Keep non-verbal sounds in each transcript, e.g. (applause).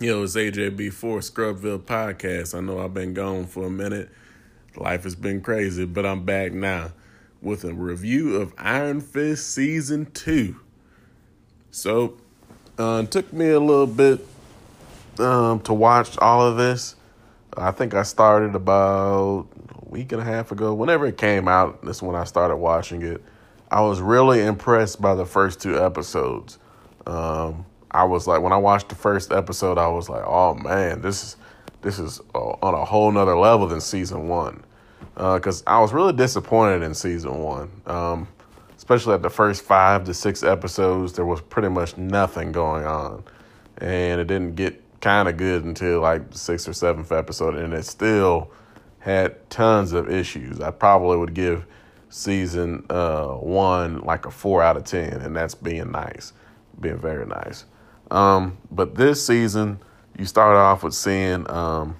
Yo, it's AJB4 Scrubville Podcast. I know I've been gone for a minute. Life has been crazy, but I'm back now with a review of Iron Fist Season 2. So, uh, it took me a little bit um, to watch all of this. I think I started about a week and a half ago. Whenever it came out, that's when I started watching it. I was really impressed by the first two episodes. Um, I was like, when I watched the first episode, I was like, oh man, this is this is on a whole nother level than season one. Because uh, I was really disappointed in season one, um, especially at the first five to six episodes. There was pretty much nothing going on, and it didn't get kind of good until like sixth or seventh episode, and it still had tons of issues. I probably would give season uh, one like a four out of ten, and that's being nice, being very nice. Um, but this season, you start off with seeing um,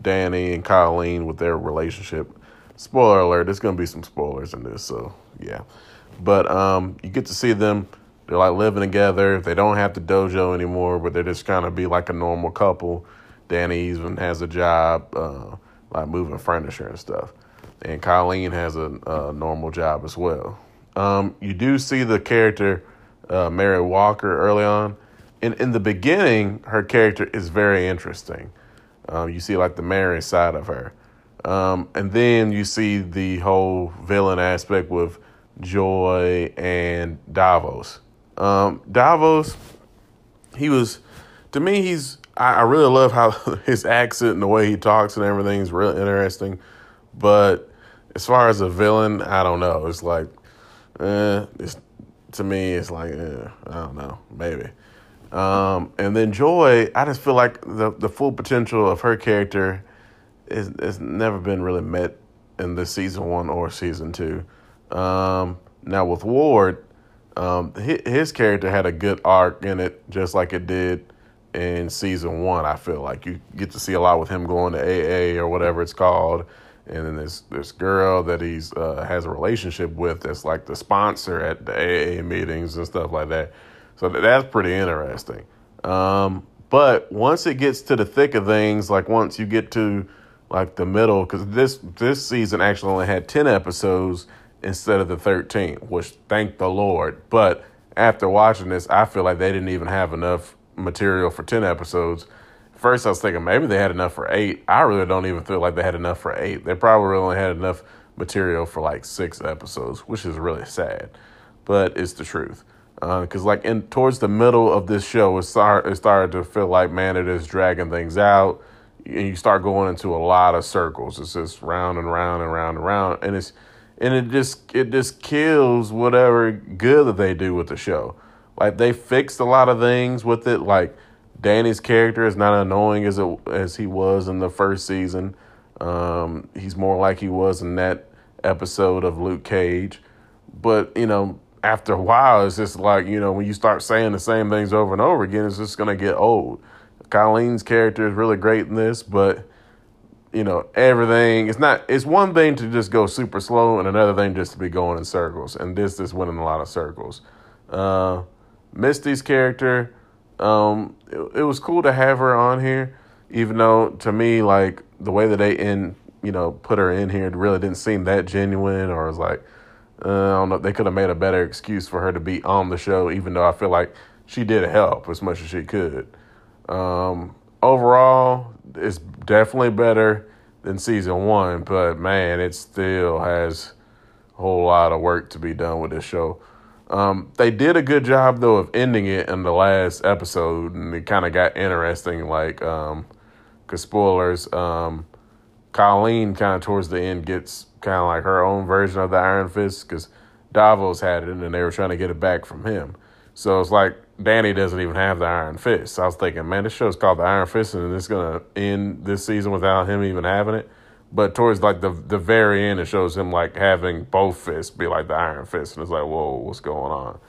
Danny and Colleen with their relationship. Spoiler alert, there's going to be some spoilers in this, so yeah. But um, you get to see them. They're like living together. They don't have the dojo anymore, but they're just kind of be like a normal couple. Danny even has a job, uh, like moving furniture and stuff. And Colleen has a, a normal job as well. Um, you do see the character uh, Mary Walker early on in in the beginning, her character is very interesting. Um, you see like the Mary side of her, um, and then you see the whole villain aspect with Joy and Davos. Um, Davos, he was to me. He's I, I really love how (laughs) his accent and the way he talks and everything is real interesting. But as far as a villain, I don't know. It's like, eh, it's to me, it's like, eh, I don't know, maybe. Um, and then Joy, I just feel like the the full potential of her character is has never been really met in the season one or season two. Um, now with Ward, um, his, his, character had a good arc in it, just like it did in season one. I feel like you get to see a lot with him going to AA or whatever it's called, and then this this girl that he's uh, has a relationship with that's like the sponsor at the AA meetings and stuff like that. So that's pretty interesting. Um, but once it gets to the thick of things, like once you get to like the middle, because this this season actually only had ten episodes instead of the thirteen, which thank the Lord. But after watching this, I feel like they didn't even have enough material for ten episodes. First, I was thinking maybe they had enough for eight. I really don't even feel like they had enough for eight. They probably only had enough material for like six episodes, which is really sad, but it's the truth because uh, like in towards the middle of this show, it start it started to feel like man, it is dragging things out, and you start going into a lot of circles. It's just round and round and round and round, and it's and it just it just kills whatever good that they do with the show. Like they fixed a lot of things with it. Like Danny's character is not annoying as it as he was in the first season. Um, he's more like he was in that episode of Luke Cage, but you know after a while, it's just like, you know, when you start saying the same things over and over again, it's just going to get old. Colleen's character is really great in this, but, you know, everything, it's not, it's one thing to just go super slow and another thing just to be going in circles. And this is winning a lot of circles. Uh, Misty's character, um, it, it was cool to have her on here, even though to me, like, the way that they in, you know, put her in here, it really didn't seem that genuine or was like, uh, I don't know. They could have made a better excuse for her to be on the show, even though I feel like she did help as much as she could. Um, overall, it's definitely better than season one, but man, it still has a whole lot of work to be done with this show. Um, they did a good job though of ending it in the last episode, and it kind of got interesting. Like, um, cause spoilers, um, Colleen kind of towards the end gets kind of like her own version of the Iron Fist because Davos had it and they were trying to get it back from him. So it's like Danny doesn't even have the Iron Fist. So I was thinking, man, this show's called the Iron Fist and it's gonna end this season without him even having it. But towards like the the very end, it shows him like having both fists be like the Iron Fist, and it's like, whoa, what's going on?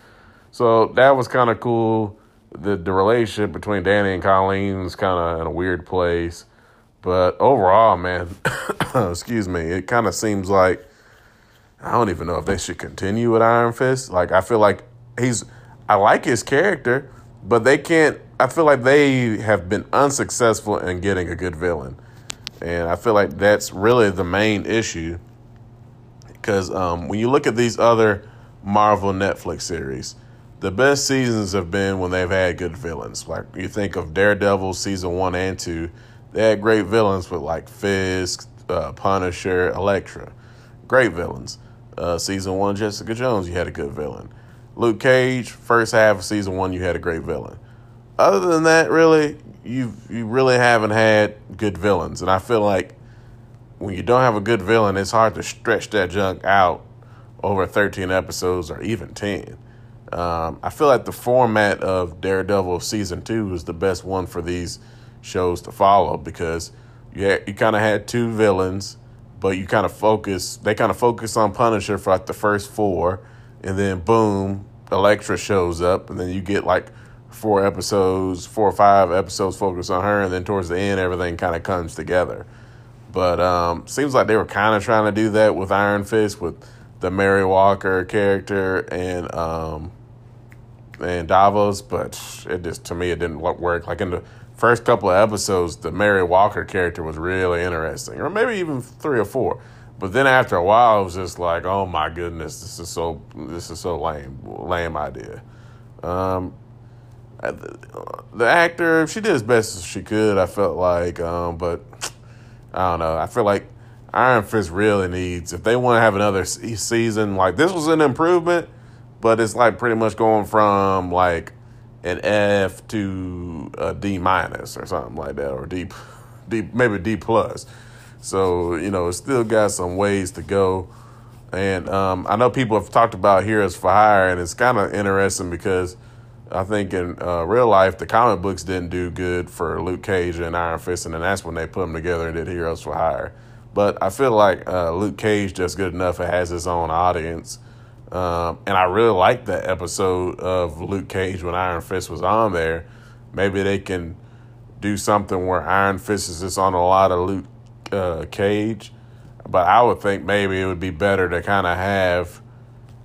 So that was kind of cool. The the relationship between Danny and Colleen was kind of in a weird place. But overall, man, (coughs) excuse me, it kind of seems like I don't even know if they should continue with Iron Fist. Like I feel like he's I like his character, but they can't I feel like they have been unsuccessful in getting a good villain, and I feel like that's really the main issue. Because um, when you look at these other Marvel Netflix series, the best seasons have been when they've had good villains. Like you think of Daredevil season one and two, they had great villains with like Fisk, uh, Punisher, Elektra, great villains. Uh, season one, Jessica Jones, you had a good villain. Luke Cage, first half of season one, you had a great villain. Other than that, really, you you really haven't had good villains, and I feel like when you don't have a good villain, it's hard to stretch that junk out over 13 episodes or even 10. Um, I feel like the format of Daredevil season two is the best one for these shows to follow because you had, you kind of had two villains, but you kind of focus they kind of focus on Punisher for like the first four, and then boom, Elektra shows up, and then you get like four episodes, four or five episodes focused on her, and then towards the end, everything kind of comes together. But um, seems like they were kind of trying to do that with Iron Fist with the Mary Walker character and um, and Davos, but it just to me it didn't work. Like in the first couple of episodes, the Mary Walker character was really interesting, or maybe even three or four. But then after a while, it was just like, oh my goodness, this is so this is so lame, lame idea. Um, the actor, she did as best as she could. I felt like, um, but I don't know. I feel like Iron Fist really needs if they want to have another season. Like this was an improvement but it's like pretty much going from like an F to a D minus or something like that, or D, D maybe D plus. So you know, it's still got some ways to go. And um, I know people have talked about Heroes for Hire, and it's kind of interesting because I think in uh, real life the comic books didn't do good for Luke Cage and Iron Fist, and then that's when they put them together and did Heroes for Hire. But I feel like uh, Luke Cage just good enough; it has its own audience um, and I really liked that episode of Luke Cage when Iron Fist was on there. Maybe they can do something where Iron Fist is just on a lot of Luke uh, Cage. But I would think maybe it would be better to kind of have.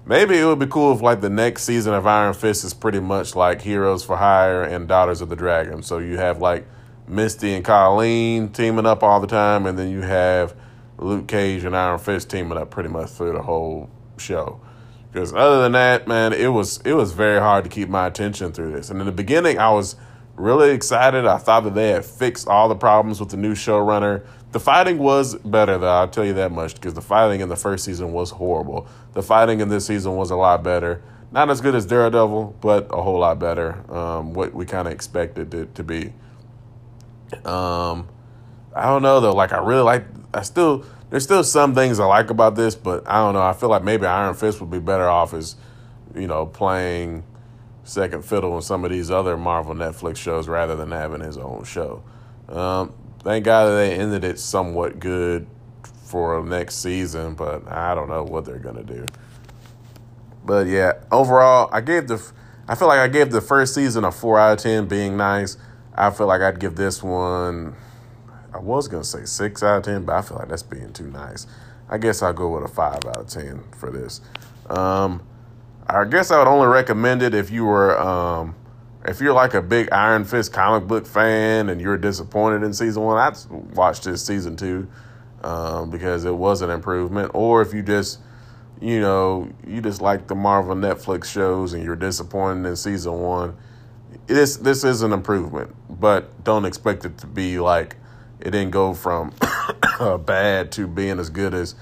Maybe it would be cool if like the next season of Iron Fist is pretty much like Heroes for Hire and Daughters of the Dragon. So you have like Misty and Colleen teaming up all the time, and then you have Luke Cage and Iron Fist teaming up pretty much through the whole show. Because other than that, man, it was it was very hard to keep my attention through this. And in the beginning, I was really excited. I thought that they had fixed all the problems with the new showrunner. The fighting was better, though. I'll tell you that much because the fighting in the first season was horrible. The fighting in this season was a lot better. Not as good as Daredevil, but a whole lot better. Um, what we kind of expected it to be. Um, I don't know though. Like I really like. I still there's still some things I like about this, but I don't know. I feel like maybe Iron Fist would be better off as, you know, playing second fiddle in some of these other Marvel Netflix shows rather than having his own show. Um, thank God they ended it somewhat good for next season, but I don't know what they're gonna do. But yeah, overall, I gave the I feel like I gave the first season a four out of ten, being nice. I feel like I'd give this one I was gonna say six out of ten, but I feel like that's being too nice. I guess I'll go with a five out of ten for this. Um, I guess I would only recommend it if you were um, if you're like a big Iron Fist comic book fan and you're disappointed in season one. I'd watch this season two um, because it was an improvement. Or if you just you know you just like the Marvel Netflix shows and you're disappointed in season one. This this is an improvement, but don't expect it to be like it didn't go from (coughs) bad to being as good as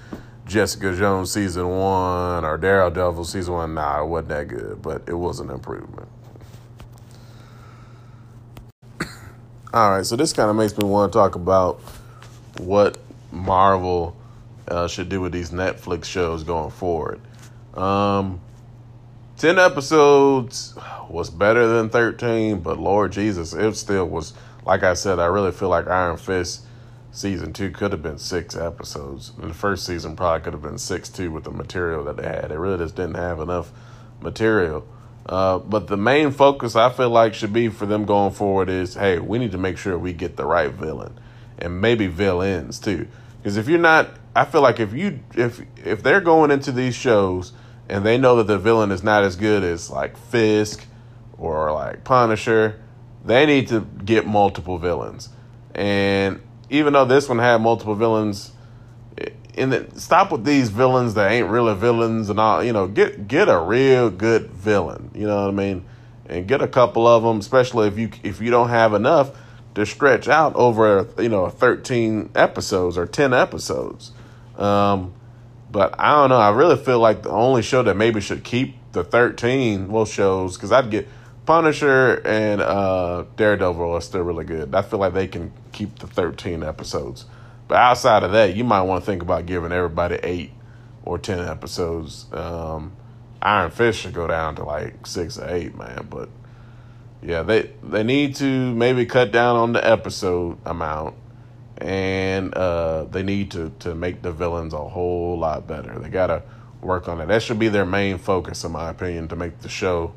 Jessica Jones season one or Daredevil season one. Nah, it wasn't that good, but it was an improvement. (coughs) All right, so this kind of makes me want to talk about what Marvel uh, should do with these Netflix shows going forward. Um, 10 episodes was better than 13, but Lord Jesus, it still was like I said, I really feel like Iron Fist season two could have been six episodes. The first season probably could have been six too with the material that they had. They really just didn't have enough material. Uh, but the main focus I feel like should be for them going forward is, hey, we need to make sure we get the right villain, and maybe villains too. Because if you're not, I feel like if you if if they're going into these shows and they know that the villain is not as good as like Fisk or like Punisher they need to get multiple villains. And even though this one had multiple villains, in the, stop with these villains that ain't really villains and all. You know, get get a real good villain. You know what I mean? And get a couple of them, especially if you if you don't have enough to stretch out over you know 13 episodes or 10 episodes. Um, but I don't know. I really feel like the only show that maybe should keep the 13 well shows because I'd get Punisher and uh, Daredevil are still really good. I feel like they can keep the 13 episodes. But outside of that, you might want to think about giving everybody eight or 10 episodes. Um, Iron Fist should go down to like six or eight, man. But yeah, they they need to maybe cut down on the episode amount, and uh, they need to to make the villains a whole lot better. They gotta work on it. That should be their main focus, in my opinion, to make the show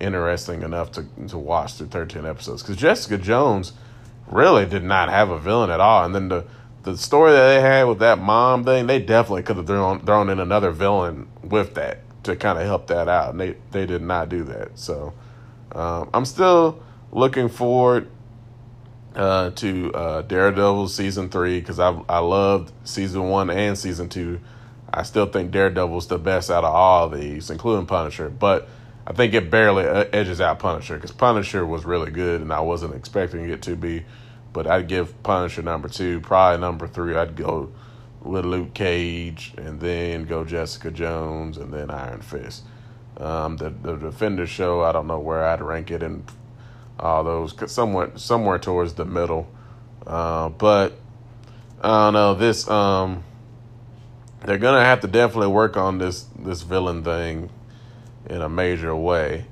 interesting enough to to watch through thirteen episodes. Because Jessica Jones really did not have a villain at all, and then the the story that they had with that mom thing, they definitely could have thrown thrown in another villain with that to kind of help that out, and they they did not do that. So um, I'm still looking forward uh, to uh, Daredevil season three because I I loved season one and season two. I still think Daredevil's the best out of all these, including Punisher. But I think it barely uh, edges out Punisher because Punisher was really good, and I wasn't expecting it to be. But I'd give Punisher number two. Probably number three, I'd go with Luke Cage, and then go Jessica Jones, and then Iron Fist. Um, the the Defender show, I don't know where I'd rank it in all those, somewhere somewhere towards the middle. Uh, but I don't know this. Um, they're gonna have to definitely work on this this villain thing in a major way.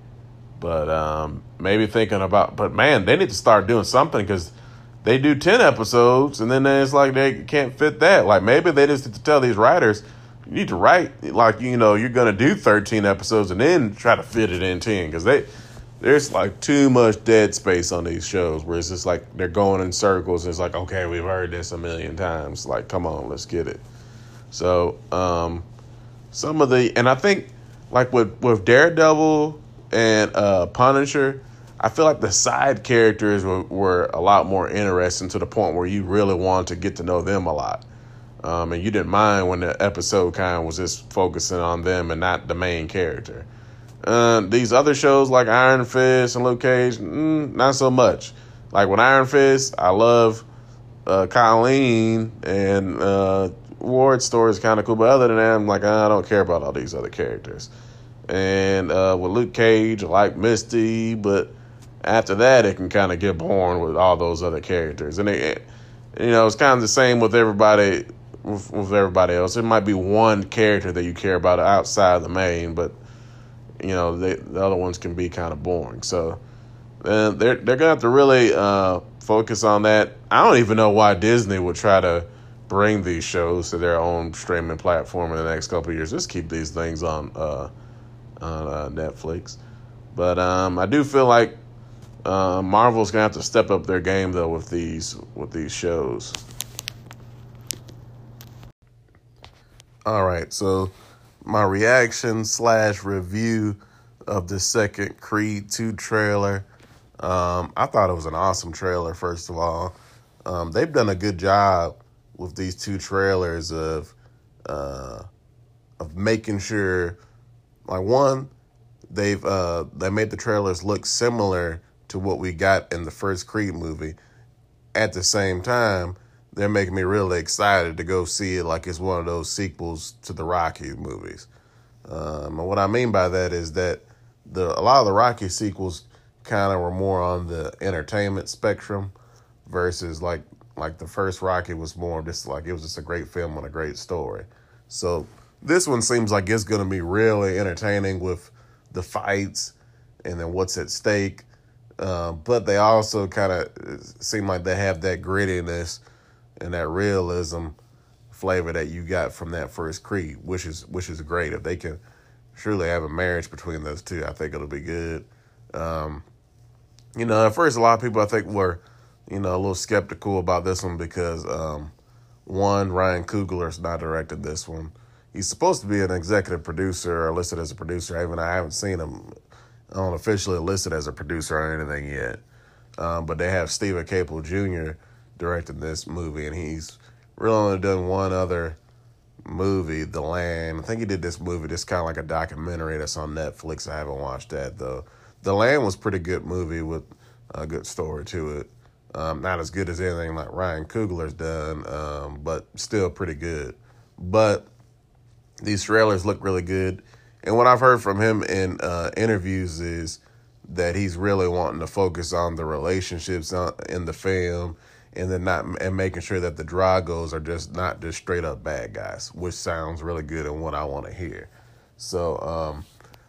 But um, maybe thinking about, but man, they need to start doing something because they do ten episodes and then it's like they can't fit that. Like maybe they just need to tell these writers you need to write like you know you're gonna do 13 episodes and then try to fit it in 10 because they there's like too much dead space on these shows where it's just like they're going in circles and it's like okay we've heard this a million times like come on let's get it so um some of the and i think like with with daredevil and uh punisher i feel like the side characters were, were a lot more interesting to the point where you really want to get to know them a lot um, and you didn't mind when the episode kind of was just focusing on them and not the main character. Uh, these other shows like Iron Fist and Luke Cage, mm, not so much. Like with Iron Fist, I love uh, Colleen and uh, Ward's story is kind of cool, but other than that, I'm like I don't care about all these other characters. And uh, with Luke Cage, I like Misty, but after that, it can kind of get boring with all those other characters. And it, you know, it's kind of the same with everybody with, with everybody else. It might be one character that you care about outside the main, but you know they, the other ones can be kind of boring. So uh, they're they're gonna have to really uh, focus on that. I don't even know why Disney would try to bring these shows to their own streaming platform in the next couple years. Just keep these things on uh, on uh, Netflix. But um, I do feel like uh, Marvel's gonna have to step up their game though with these with these shows. All right, so my reaction slash review of the second Creed 2 trailer. Um, I thought it was an awesome trailer, first of all. Um, they've done a good job with these two trailers of uh, of making sure like one, they've uh, they made the trailers look similar to what we got in the first Creed movie. At the same time, they're making me really excited to go see it like it's one of those sequels to the Rocky movies. Um, and what I mean by that is that the a lot of the Rocky sequels kind of were more on the entertainment spectrum versus like like the first Rocky was more just like it was just a great film and a great story. So this one seems like it's to be really entertaining with the fights and then what's at stake. Uh, but they also kind of seem like they have that grittiness and that realism flavor that you got from that first Creed, which is which is great. If they can truly have a marriage between those two, I think it'll be good. Um, you know, at first, a lot of people I think were, you know, a little skeptical about this one because um, one, Ryan Coogler's not directed this one. He's supposed to be an executive producer or listed as a producer. Even I haven't seen him unofficially listed as a producer or anything yet. Um, but they have Steven Caple Jr. directing this movie, and he's really only done one other movie, The Land. I think he did this movie, just kind of like a documentary that's on Netflix. I haven't watched that though. The Land was pretty good movie with a good story to it. Um, not as good as anything like Ryan Coogler's done, um, but still pretty good. But these trailers look really good. And what I've heard from him in uh, interviews is that he's really wanting to focus on the relationships in the film and then not and making sure that the Dragos are just not just straight up bad guys, which sounds really good and what I want to hear. So, um,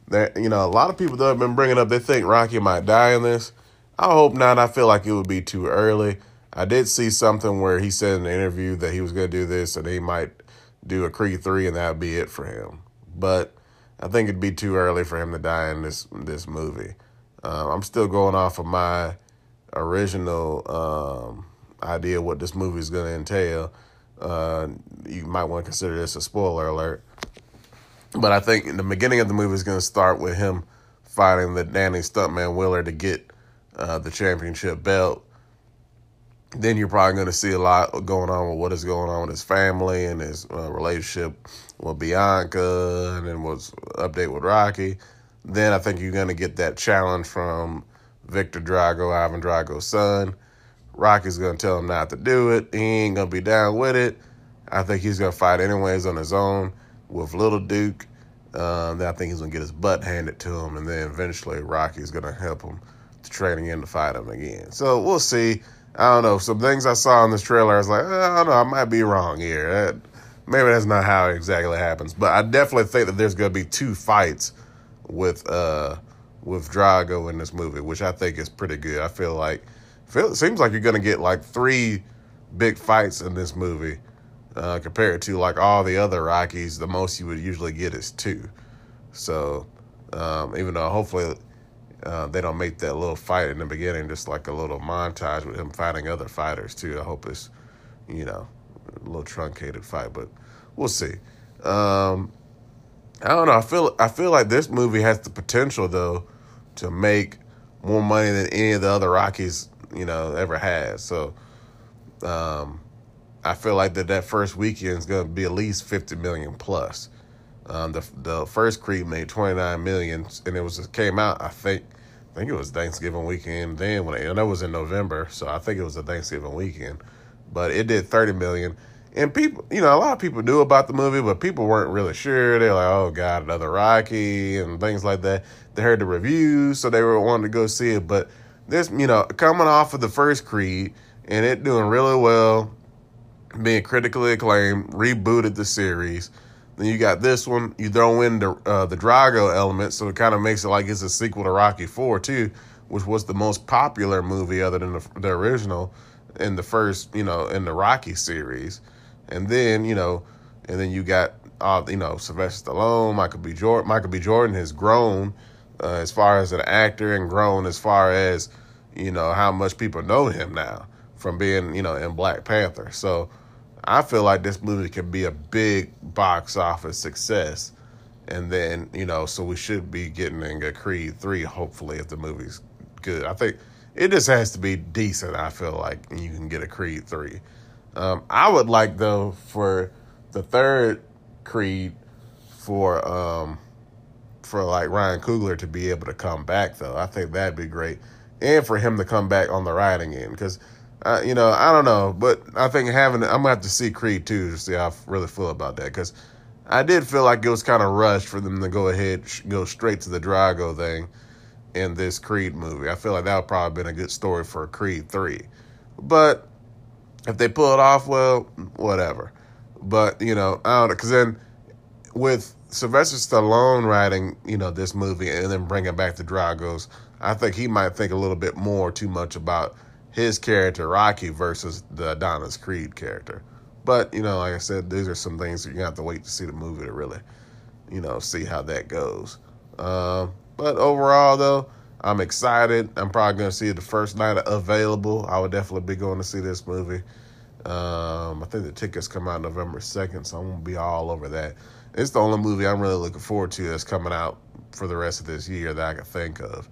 there, you know, a lot of people that have been bringing up they think Rocky might die in this. I hope not. I feel like it would be too early. I did see something where he said in an interview that he was going to do this and he might do a Creed three and that'd be it for him. But I think it'd be too early for him to die in this this movie. Uh, I'm still going off of my original um, idea what this movie is going to entail. Uh, you might want to consider this a spoiler alert. But I think the beginning of the movie is going to start with him fighting the Danny Stuntman Wheeler to get uh, the championship belt. Then you're probably going to see a lot going on with what is going on with his family and his uh, relationship with Bianca, and then what's update with Rocky. Then I think you're going to get that challenge from Victor Drago, Ivan Drago's son. Rocky's going to tell him not to do it. He ain't going to be down with it. I think he's going to fight anyways on his own with Little Duke. Um, then I think he's going to get his butt handed to him. And then eventually Rocky's going to help him training in to fight him again. So we'll see. I don't know. Some things I saw in this trailer, I was like, I don't know. I might be wrong here. That, maybe that's not how it exactly happens. But I definitely think that there's going to be two fights with uh with Drago in this movie, which I think is pretty good. I feel like feel it seems like you're gonna get like three big fights in this movie uh, compared to like all the other Rockies. The most you would usually get is two. So um, even though hopefully uh, they don't make that little fight in the beginning, just like a little montage with him fighting other fighters too. I hope it's you know a little truncated fight, but we'll see. Um, I don't know. I feel I feel like this movie has the potential though to make more money than any of the other Rockies, you know, ever has. So um, I feel like that that first weekend is going to be at least 50 million plus. Um, the the first Creed made 29 million and it was it came out I think I think it was Thanksgiving weekend then when it, and that was in November, so I think it was a Thanksgiving weekend. But it did 30 million and people, you know, a lot of people knew about the movie, but people weren't really sure. They're like, "Oh God, another Rocky" and things like that. They heard the reviews, so they were wanting to go see it. But this, you know, coming off of the first Creed and it doing really well, being critically acclaimed, rebooted the series. Then you got this one. You throw in the uh, the Drago element, so it kind of makes it like it's a sequel to Rocky Four too, which was the most popular movie other than the, the original in the first, you know, in the Rocky series. And then, you know, and then you got, uh, you know, Sylvester Stallone, Michael B. Jordan. Michael B. Jordan has grown uh, as far as an actor and grown as far as, you know, how much people know him now from being, you know, in Black Panther. So I feel like this movie can be a big box office success. And then, you know, so we should be getting a Creed 3, hopefully, if the movie's good. I think it just has to be decent, I feel like, and you can get a Creed 3. Um, I would like though for the third Creed for um, for like Ryan Coogler to be able to come back though. I think that'd be great, and for him to come back on the riding end because. Uh, you know, I don't know, but I think having I'm gonna have to see Creed two to see how I really feel about that because I did feel like it was kind of rushed for them to go ahead go straight to the Drago thing in this Creed movie. I feel like that would probably been a good story for Creed three, but if they pull it off, well, whatever. But you know, I don't know, because then with Sylvester Stallone writing, you know, this movie and then bringing back the Dragos, I think he might think a little bit more too much about his character Rocky versus the Adonis Creed character. But you know, like I said, these are some things that you have to wait to see the movie to really, you know, see how that goes. Uh, but overall, though, I'm excited. I'm probably going to see it the first night available. I would definitely be going to see this movie. Um, I think the tickets come out November 2nd, so I'm going to be all over that. It's the only movie I'm really looking forward to that's coming out for the rest of this year that I can think of.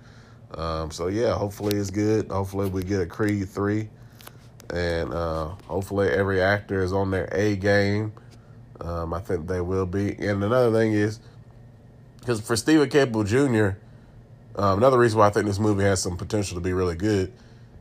Um, so yeah, hopefully it's good. Hopefully we get a Creed three, and uh, hopefully every actor is on their A game. Um, I think they will be. And another thing is, because for Steven Caple Jr., um, another reason why I think this movie has some potential to be really good.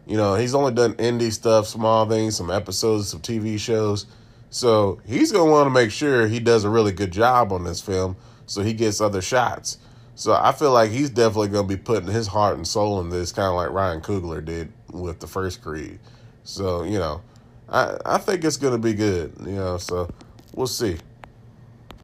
You know, he's only done indie stuff, small things, some episodes, some TV shows. So he's to want to make sure he does a really good job on this film so he gets other shots. So I feel like he's definitely going to be putting his heart and soul in this, kind of like Ryan Coogler did with the first Creed. So, you know, I, I think it's going to be good, you know, so we'll see.